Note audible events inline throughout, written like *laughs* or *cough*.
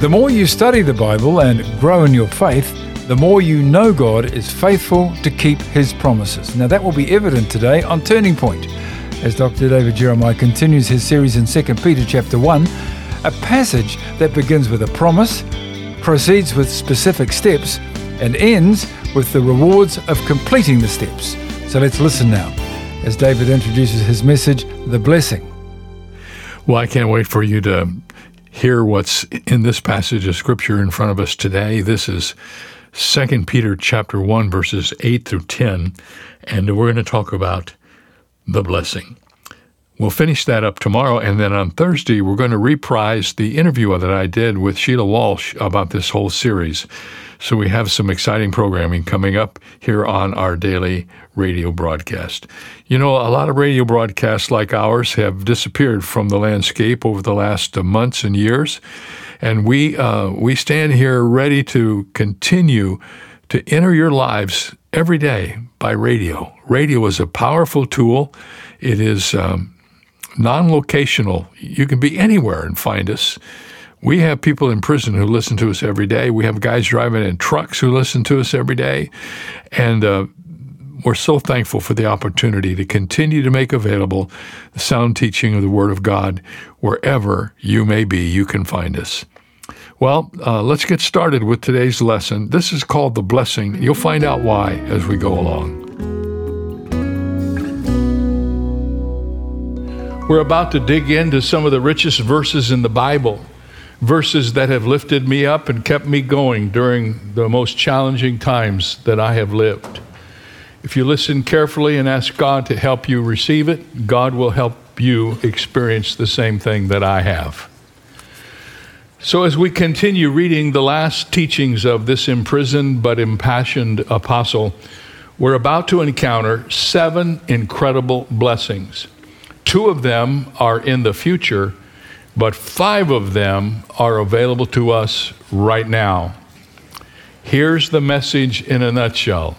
The more you study the Bible and grow in your faith, the more you know God is faithful to keep his promises. Now, that will be evident today on Turning Point as Dr. David Jeremiah continues his series in 2 Peter chapter 1, a passage that begins with a promise, proceeds with specific steps, and ends with the rewards of completing the steps. So let's listen now as David introduces his message, The Blessing. Well, I can't wait for you to hear what's in this passage of scripture in front of us today. This is 2 Peter chapter 1 verses 8 through 10, and we're going to talk about the blessing. We'll finish that up tomorrow, and then on Thursday, we're going to reprise the interview that I did with Sheila Walsh about this whole series. So we have some exciting programming coming up here on our daily radio broadcast. You know, a lot of radio broadcasts like ours have disappeared from the landscape over the last months and years, and we uh, we stand here ready to continue to enter your lives every day by radio. Radio is a powerful tool. It is um, non locational. You can be anywhere and find us. We have people in prison who listen to us every day. We have guys driving in trucks who listen to us every day. And uh, we're so thankful for the opportunity to continue to make available the sound teaching of the Word of God wherever you may be, you can find us. Well, uh, let's get started with today's lesson. This is called The Blessing. You'll find out why as we go along. We're about to dig into some of the richest verses in the Bible, verses that have lifted me up and kept me going during the most challenging times that I have lived. If you listen carefully and ask God to help you receive it, God will help you experience the same thing that I have. So, as we continue reading the last teachings of this imprisoned but impassioned apostle, we're about to encounter seven incredible blessings. Two of them are in the future, but five of them are available to us right now. Here's the message in a nutshell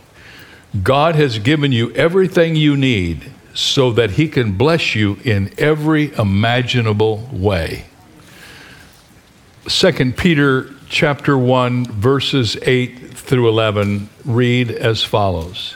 God has given you everything you need so that He can bless you in every imaginable way. 2 Peter chapter 1 verses 8 through 11 read as follows.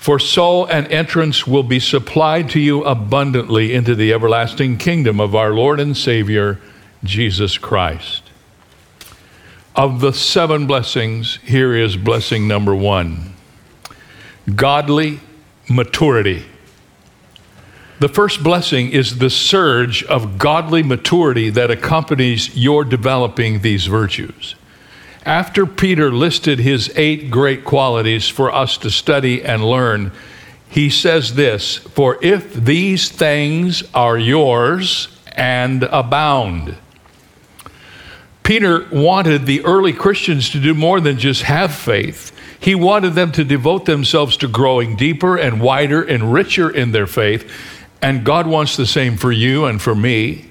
For so an entrance will be supplied to you abundantly into the everlasting kingdom of our Lord and Savior, Jesus Christ. Of the seven blessings, here is blessing number one godly maturity. The first blessing is the surge of godly maturity that accompanies your developing these virtues. After Peter listed his eight great qualities for us to study and learn, he says this For if these things are yours and abound. Peter wanted the early Christians to do more than just have faith. He wanted them to devote themselves to growing deeper and wider and richer in their faith and God wants the same for you and for me.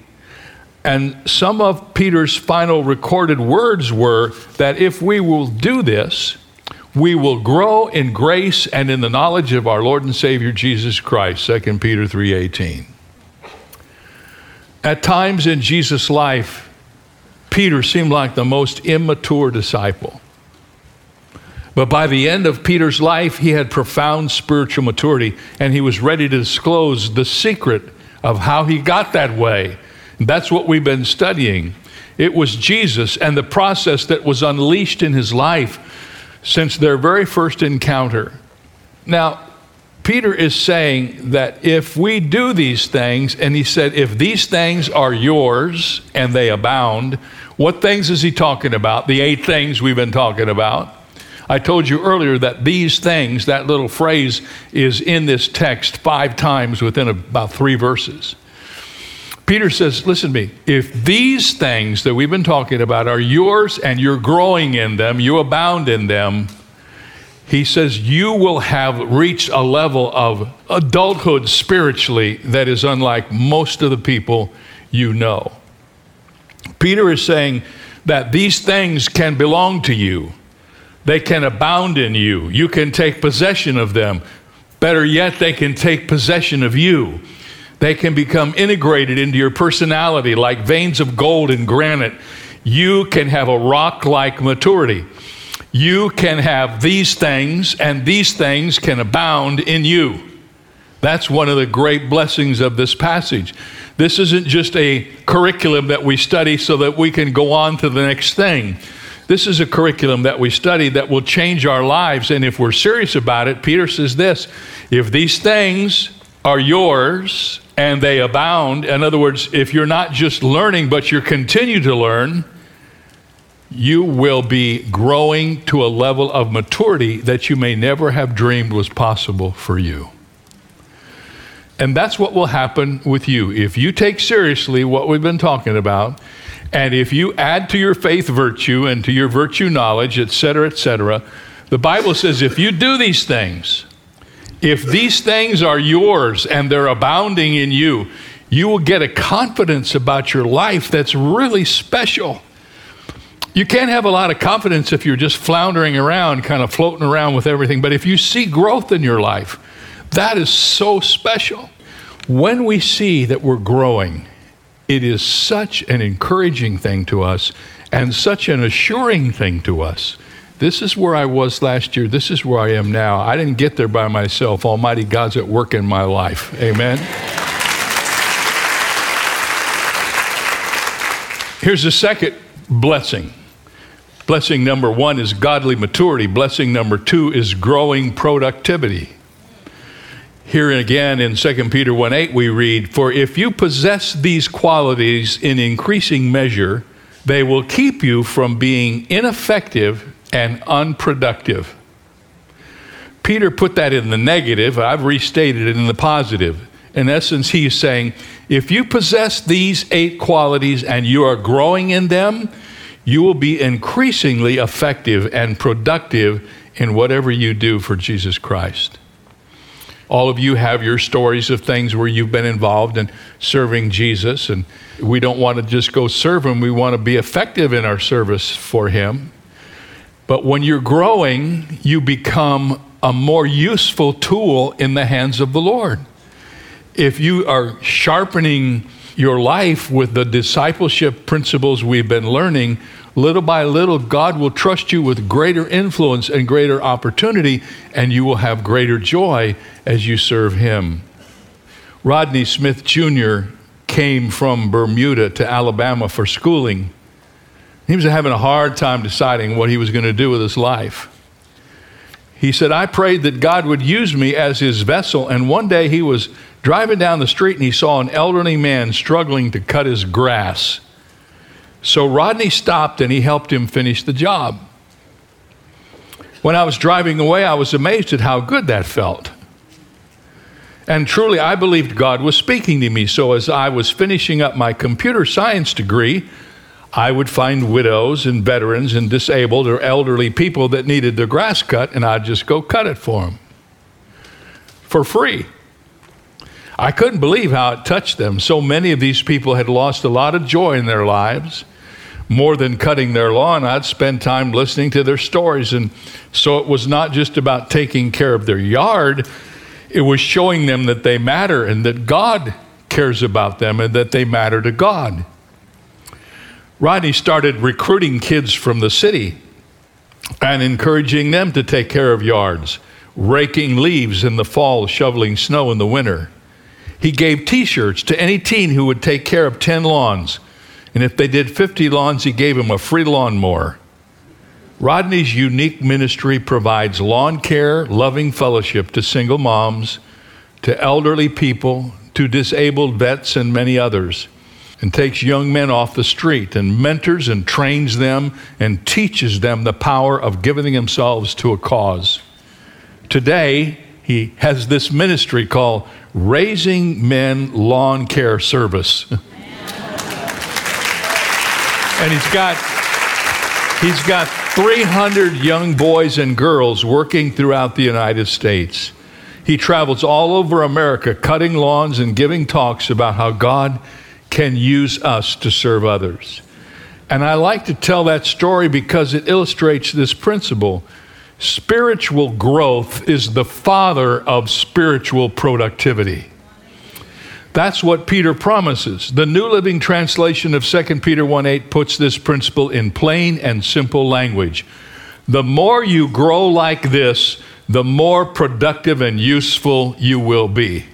And some of Peter's final recorded words were that if we will do this, we will grow in grace and in the knowledge of our Lord and Savior Jesus Christ, 2 Peter 3:18. At times in Jesus' life, Peter seemed like the most immature disciple. But by the end of Peter's life, he had profound spiritual maturity and he was ready to disclose the secret of how he got that way. That's what we've been studying. It was Jesus and the process that was unleashed in his life since their very first encounter. Now, Peter is saying that if we do these things, and he said, if these things are yours and they abound, what things is he talking about? The eight things we've been talking about. I told you earlier that these things, that little phrase, is in this text five times within about three verses. Peter says, listen to me, if these things that we've been talking about are yours and you're growing in them, you abound in them, he says you will have reached a level of adulthood spiritually that is unlike most of the people you know. Peter is saying that these things can belong to you. They can abound in you. You can take possession of them. Better yet, they can take possession of you. They can become integrated into your personality like veins of gold in granite. You can have a rock like maturity. You can have these things, and these things can abound in you. That's one of the great blessings of this passage. This isn't just a curriculum that we study so that we can go on to the next thing. This is a curriculum that we study that will change our lives. And if we're serious about it, Peter says this if these things are yours and they abound, in other words, if you're not just learning, but you continue to learn, you will be growing to a level of maturity that you may never have dreamed was possible for you. And that's what will happen with you. If you take seriously what we've been talking about, and if you add to your faith virtue and to your virtue knowledge, etc., etc., the Bible says if you do these things, if these things are yours and they're abounding in you, you will get a confidence about your life that's really special. You can't have a lot of confidence if you're just floundering around, kind of floating around with everything. But if you see growth in your life, that is so special. When we see that we're growing, it is such an encouraging thing to us and such an assuring thing to us. This is where I was last year. This is where I am now. I didn't get there by myself. Almighty God's at work in my life. Amen. Here's the second blessing. Blessing number one is godly maturity. Blessing number two is growing productivity. Here again in 2 Peter 1 8, we read, For if you possess these qualities in increasing measure, they will keep you from being ineffective and unproductive. Peter put that in the negative. I've restated it in the positive. In essence, he's saying, if you possess these eight qualities and you are growing in them, you will be increasingly effective and productive in whatever you do for Jesus Christ. All of you have your stories of things where you've been involved in serving Jesus, and we don't want to just go serve Him. We want to be effective in our service for Him. But when you're growing, you become a more useful tool in the hands of the Lord. If you are sharpening your life with the discipleship principles we've been learning, little by little, God will trust you with greater influence and greater opportunity, and you will have greater joy as you serve Him. Rodney Smith Jr. came from Bermuda to Alabama for schooling. He was having a hard time deciding what he was going to do with his life. He said, I prayed that God would use me as his vessel, and one day he was driving down the street and he saw an elderly man struggling to cut his grass. So Rodney stopped and he helped him finish the job. When I was driving away, I was amazed at how good that felt. And truly, I believed God was speaking to me. So, as I was finishing up my computer science degree, I would find widows and veterans and disabled or elderly people that needed their grass cut, and I'd just go cut it for them for free. I couldn't believe how it touched them. So many of these people had lost a lot of joy in their lives more than cutting their lawn, I'd spend time listening to their stories. And so it was not just about taking care of their yard, it was showing them that they matter and that God cares about them and that they matter to God. Rodney started recruiting kids from the city and encouraging them to take care of yards, raking leaves in the fall, shoveling snow in the winter. He gave t shirts to any teen who would take care of 10 lawns and if they did 50 lawns, he gave them a free lawnmower. Rodney's unique ministry provides lawn care, loving fellowship to single moms, to elderly people, to disabled vets, and many others, and takes young men off the street and mentors and trains them and teaches them the power of giving themselves to a cause. Today, he has this ministry called Raising Men Lawn Care Service. *laughs* And he's got he's got 300 young boys and girls working throughout the United States. He travels all over America cutting lawns and giving talks about how God can use us to serve others. And I like to tell that story because it illustrates this principle. Spiritual growth is the father of spiritual productivity. That's what Peter promises. The New Living Translation of 2 Peter 1 8 puts this principle in plain and simple language. The more you grow like this, the more productive and useful you will be.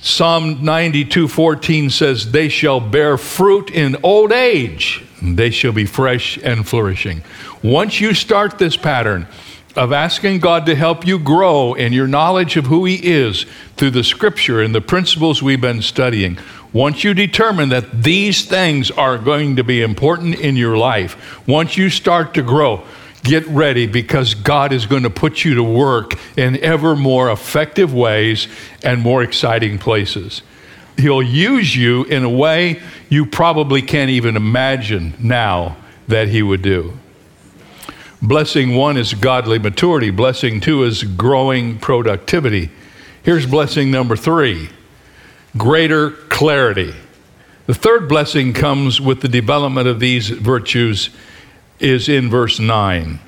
Psalm 92:14 says, "They shall bear fruit in old age; they shall be fresh and flourishing." Once you start this pattern of asking God to help you grow in your knowledge of who He is through the Scripture and the principles we've been studying, once you determine that these things are going to be important in your life, once you start to grow, Get ready because God is going to put you to work in ever more effective ways and more exciting places. He'll use you in a way you probably can't even imagine now that He would do. Blessing one is godly maturity, blessing two is growing productivity. Here's blessing number three greater clarity. The third blessing comes with the development of these virtues is in verse 9.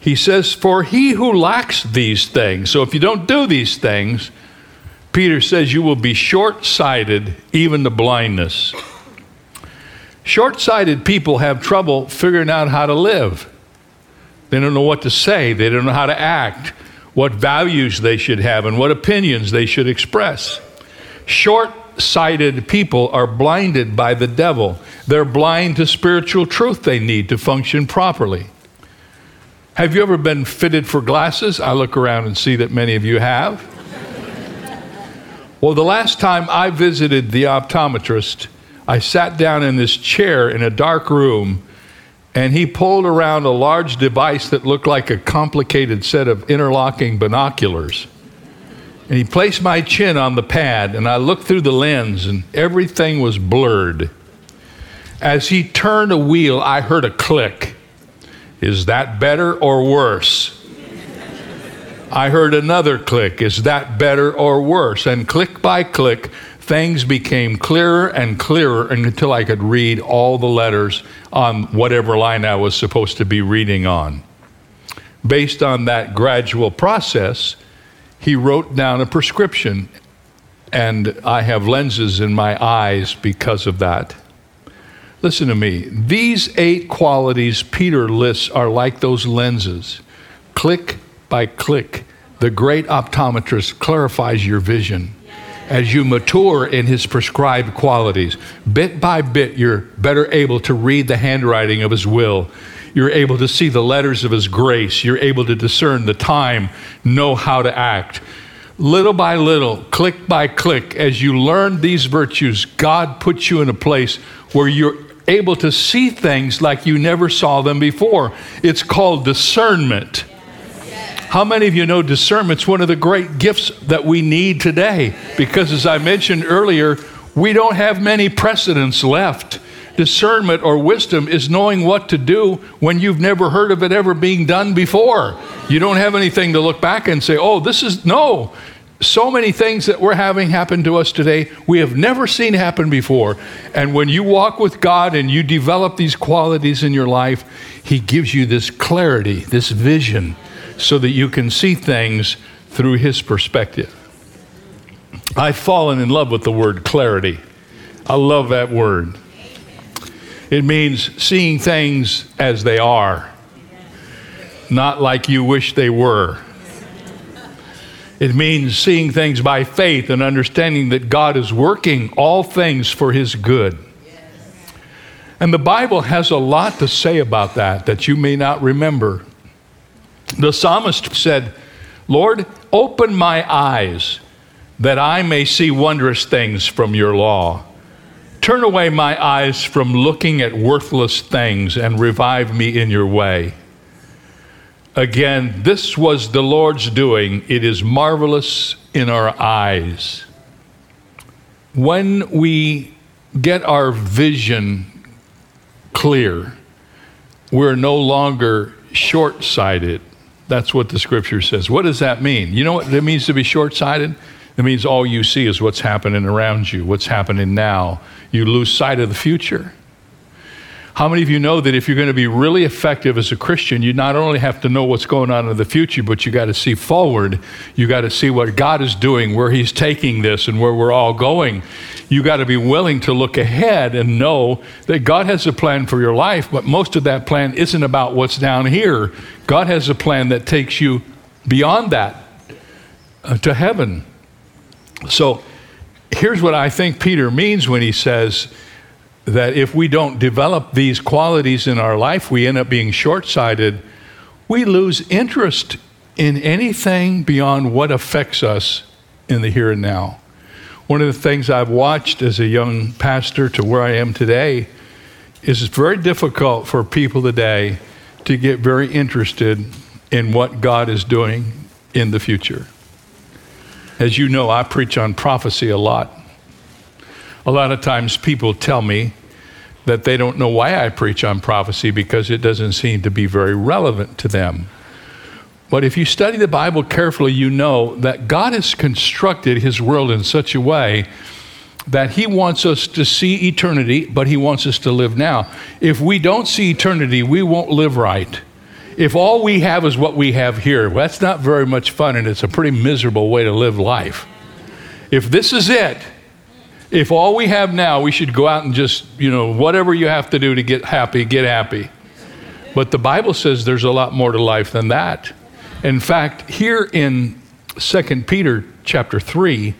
He says, For he who lacks these things, so if you don't do these things, Peter says you will be short sighted, even to blindness. Short sighted people have trouble figuring out how to live. They don't know what to say, they don't know how to act, what values they should have, and what opinions they should express. Short sighted people are blinded by the devil. They're blind to spiritual truth they need to function properly. Have you ever been fitted for glasses? I look around and see that many of you have. well, the last time I visited the optometrist, I sat down in this chair in a dark room and he pulled around a large device that looked like a complicated set of interlocking binoculars. And he placed my chin on the pad, and I looked through the lens, and everything was blurred. As he turned a wheel, I heard a click. Is that better or worse? I heard another click. Is that better or worse? And click by click, things became clearer and clearer until I could read all the letters on whatever line I was supposed to be reading on. Based on that gradual process, he wrote down a prescription, and I have lenses in my eyes because of that. Listen to me. These eight qualities Peter lists are like those lenses. Click by click, the great optometrist clarifies your vision. As you mature in his prescribed qualities, bit by bit, you're better able to read the handwriting of his will you're able to see the letters of His grace. You're able to discern the time, know how to act. Little by little, click by click, as you learn these virtues, God puts you in a place where you're able to see things like you never saw them before. It's called discernment. How many of you know discernment's one of the great gifts that we need today? Because as I mentioned earlier, we don't have many precedents left discernment or wisdom is knowing what to do when you've never heard of it ever being done before. You don't have anything to look back and say, oh, this is no. So many things that we're having happen to us today, we have never seen happen before. And when you walk with God and you develop these qualities in your life, He gives you this clarity, this vision, so that you can see things through His perspective. I've fallen in love with the word clarity. I love that word. It means seeing things as they are, not like you wish they were. It means seeing things by faith and understanding that God is working all things for His good. And the Bible has a lot to say about that that you may not remember. The psalmist said, Lord, open my eyes that I may see wondrous things from your law. Turn away my eyes from looking at worthless things and revive me in your way. Again, this was the Lord's doing. It is marvelous in our eyes. When we get our vision clear. We're no longer short sighted. That's what the scripture says. What does that mean? You know what it means to be short sighted? It means all you see is what's happening around you, what's happening now. You lose sight of the future. How many of you know that if you're going to be really effective as a Christian, you not only have to know what's going on in the future, but you got to see forward. You got to see what God is doing, where He's taking this, and where we're all going. You got to be willing to look ahead and know that God has a plan for your life, but most of that plan isn't about what's down here. God has a plan that takes you beyond that uh, to heaven. So here's what I think Peter means when he says, that if we don't develop these qualities in our life, we end up being short sighted. We lose interest in anything beyond what affects us in the here and now. One of the things I've watched as a young pastor to where I am today is it's very difficult for people today to get very interested in what God is doing in the future. As you know, I preach on prophecy a lot. A lot of times people tell me that they don't know why I preach on prophecy because it doesn't seem to be very relevant to them. But if you study the Bible carefully, you know that God has constructed his world in such a way that he wants us to see eternity, but he wants us to live now. If we don't see eternity, we won't live right. If all we have is what we have here, well, that's not very much fun and it's a pretty miserable way to live life. If this is it, if all we have now, we should go out and just, you know, whatever you have to do to get happy, get happy. But the Bible says there's a lot more to life than that. In fact, here in 2 Peter chapter 3,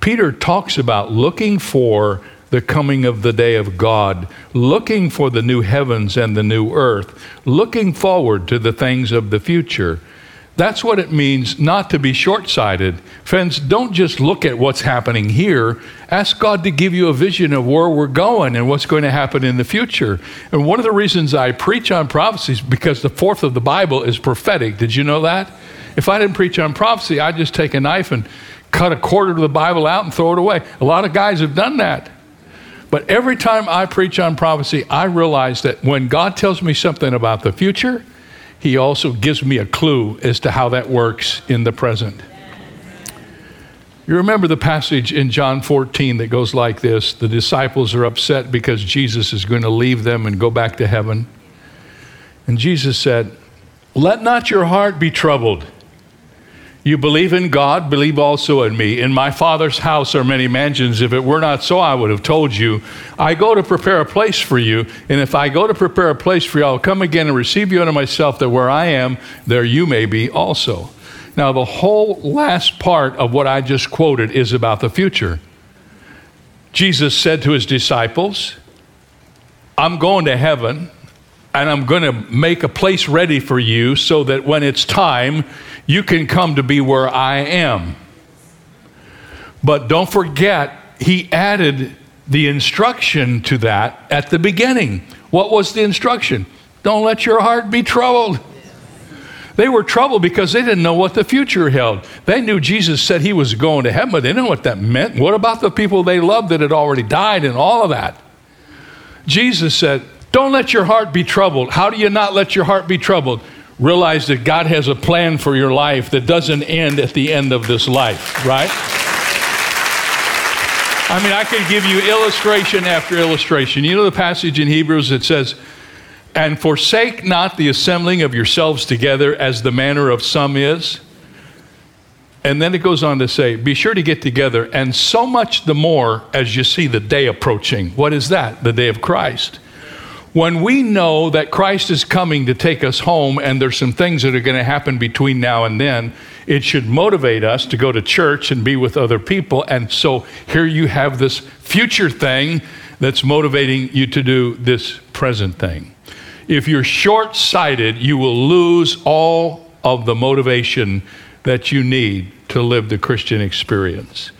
Peter talks about looking for the coming of the day of God, looking for the new heavens and the new earth, looking forward to the things of the future. That's what it means not to be short sighted. Friends, don't just look at what's happening here. Ask God to give you a vision of where we're going and what's going to happen in the future. And one of the reasons I preach on prophecies because the fourth of the Bible is prophetic. Did you know that? If I didn't preach on prophecy, I'd just take a knife and cut a quarter of the Bible out and throw it away. A lot of guys have done that. But every time I preach on prophecy, I realize that when God tells me something about the future, he also gives me a clue as to how that works in the present. You remember the passage in John 14 that goes like this the disciples are upset because Jesus is going to leave them and go back to heaven. And Jesus said, Let not your heart be troubled. You believe in God, believe also in me. In my Father's house are many mansions. If it were not so, I would have told you. I go to prepare a place for you, and if I go to prepare a place for you, I'll come again and receive you unto myself, that where I am, there you may be also. Now, the whole last part of what I just quoted is about the future. Jesus said to his disciples, I'm going to heaven and I'm going to make a place ready for you so that when it's time, you can come to be where I am. But don't forget, he added the instruction to that at the beginning. What was the instruction? Don't let your heart be troubled. They were troubled because they didn't know what the future held. They knew Jesus said he was going to heaven, but they didn't know what that meant. What about the people they loved that had already died and all of that? Jesus said, Don't let your heart be troubled. How do you not let your heart be troubled? Realize that God has a plan for your life that doesn't end at the end of this life, right? I mean, I could give you illustration after illustration. You know the passage in Hebrews that says, And forsake not the assembling of yourselves together as the manner of some is. And then it goes on to say, Be sure to get together, and so much the more as you see the day approaching. What is that? The day of Christ. When we know that Christ is coming to take us home and there's some things that are going to happen between now and then, it should motivate us to go to church and be with other people. And so here you have this future thing that's motivating you to do this present thing. If you're short sighted, you will lose all of the motivation that you need to live the Christian experience.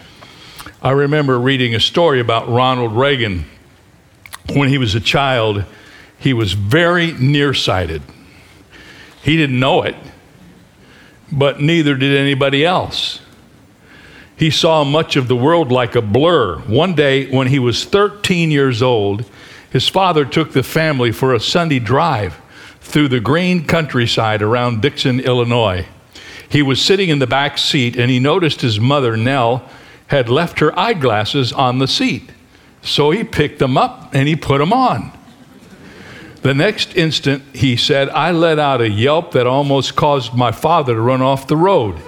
I remember reading a story about Ronald Reagan when he was a child he was very nearsighted. He didn't know it, but neither did anybody else. He saw much of the world like a blur. One day, when he was 13 years old, his father took the family for a Sunday drive through the green countryside around Dixon, Illinois. He was sitting in the back seat and he noticed his mother, Nell, had left her eyeglasses on the seat. So he picked them up and he put them on. The next instant, he said, I let out a yelp that almost caused my father to run off the road.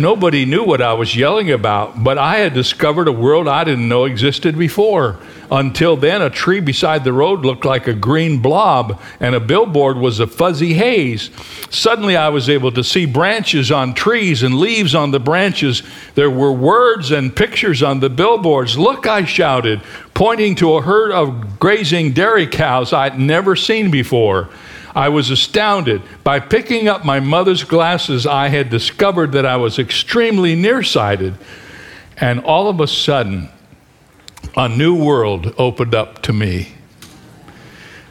Nobody knew what I was yelling about, but I had discovered a world I didn't know existed before. Until then, a tree beside the road looked like a green blob, and a billboard was a fuzzy haze. Suddenly, I was able to see branches on trees and leaves on the branches. There were words and pictures on the billboards. Look, I shouted, pointing to a herd of grazing dairy cows I'd never seen before. I was astounded. By picking up my mother's glasses, I had discovered that I was extremely nearsighted. And all of a sudden, a new world opened up to me.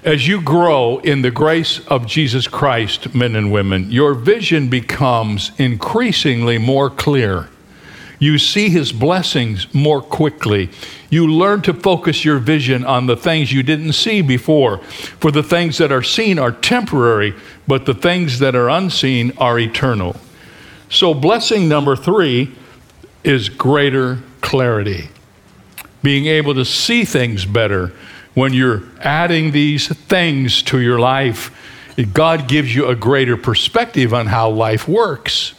As you grow in the grace of Jesus Christ, men and women, your vision becomes increasingly more clear. You see his blessings more quickly. You learn to focus your vision on the things you didn't see before. For the things that are seen are temporary, but the things that are unseen are eternal. So, blessing number three is greater clarity being able to see things better when you're adding these things to your life. God gives you a greater perspective on how life works.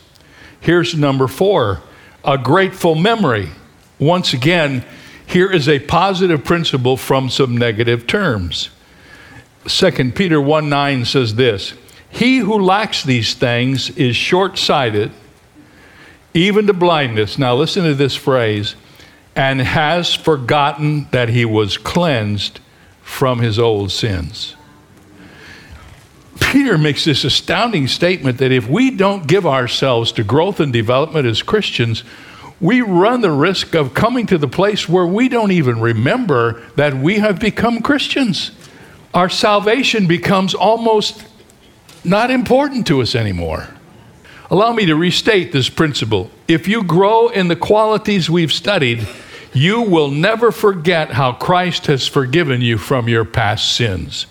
Here's number four a grateful memory. Once again, here is a positive principle from some negative terms. 2 Peter 1 9 says this He who lacks these things is short sighted, even to blindness. Now, listen to this phrase and has forgotten that he was cleansed from his old sins. Peter makes this astounding statement that if we don't give ourselves to growth and development as Christians, we run the risk of coming to the place where we don't even remember that we have become Christians. Our salvation becomes almost not important to us anymore. Allow me to restate this principle. If you grow in the qualities we've studied, you will never forget how Christ has forgiven you from your past sins.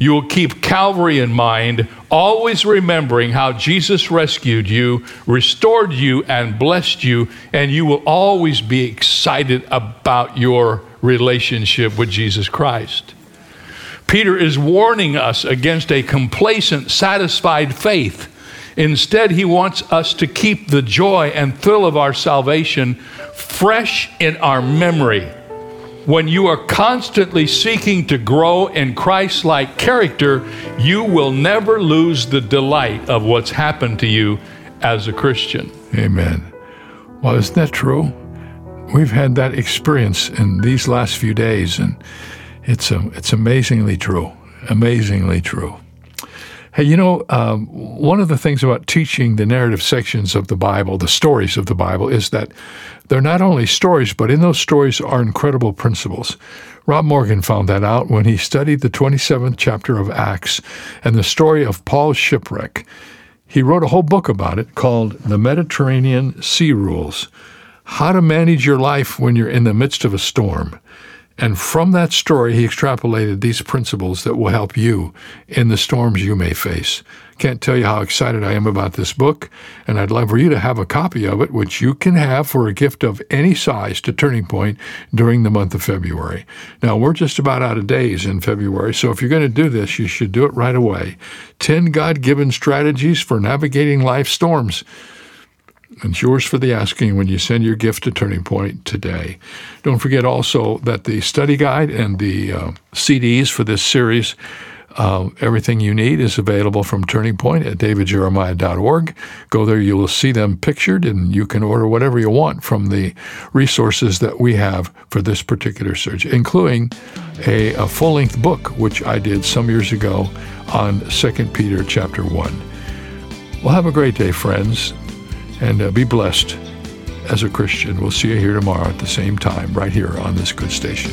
You will keep Calvary in mind, always remembering how Jesus rescued you, restored you, and blessed you, and you will always be excited about your relationship with Jesus Christ. Peter is warning us against a complacent, satisfied faith Instead, he wants us to keep the joy and thrill of our salvation fresh in our memory. When you are constantly seeking to grow in Christ like character, you will never lose the delight of what's happened to you as a Christian. Amen. Well, isn't that true? We've had that experience in these last few days, and it's, a, it's amazingly true. Amazingly true. Hey, you know, um, one of the things about teaching the narrative sections of the Bible, the stories of the Bible, is that they're not only stories, but in those stories are incredible principles. Rob Morgan found that out when he studied the 27th chapter of Acts and the story of Paul's shipwreck. He wrote a whole book about it called The Mediterranean Sea Rules How to Manage Your Life When You're in the Midst of a Storm. And from that story, he extrapolated these principles that will help you in the storms you may face. Can't tell you how excited I am about this book, and I'd love for you to have a copy of it, which you can have for a gift of any size to Turning Point during the month of February. Now, we're just about out of days in February, so if you're going to do this, you should do it right away. 10 God given strategies for navigating life storms. It's yours for the asking when you send your gift to Turning Point today. Don't forget also that the study guide and the uh, CDs for this series, uh, everything you need, is available from Turning Point at davidjeremiah.org. Go there, you will see them pictured, and you can order whatever you want from the resources that we have for this particular search, including a, a full length book, which I did some years ago on 2 Peter chapter 1. Well, have a great day, friends and uh, be blessed as a Christian. We'll see you here tomorrow at the same time, right here on this good station.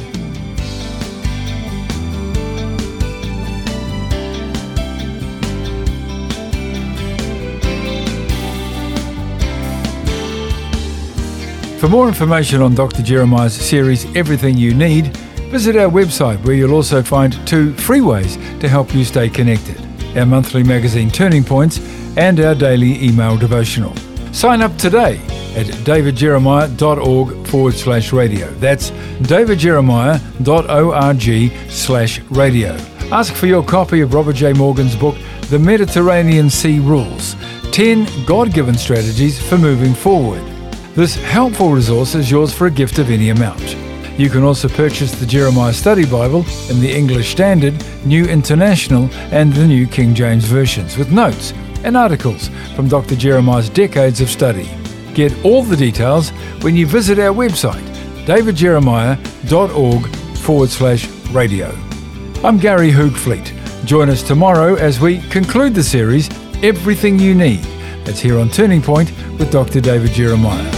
For more information on Dr. Jeremiah's series, Everything You Need, Visit our website where you'll also find two free ways to help you stay connected our monthly magazine Turning Points and our daily email devotional. Sign up today at davidjeremiah.org forward slash radio. That's davidjeremiah.org slash radio. Ask for your copy of Robert J. Morgan's book, The Mediterranean Sea Rules 10 God given strategies for moving forward. This helpful resource is yours for a gift of any amount. You can also purchase the Jeremiah Study Bible in the English Standard, New International, and the New King James versions with notes and articles from Dr. Jeremiah's decades of study. Get all the details when you visit our website, davidjeremiah.org forward slash radio. I'm Gary Hoogveld. Join us tomorrow as we conclude the series, Everything You Need. That's here on Turning Point with Dr. David Jeremiah.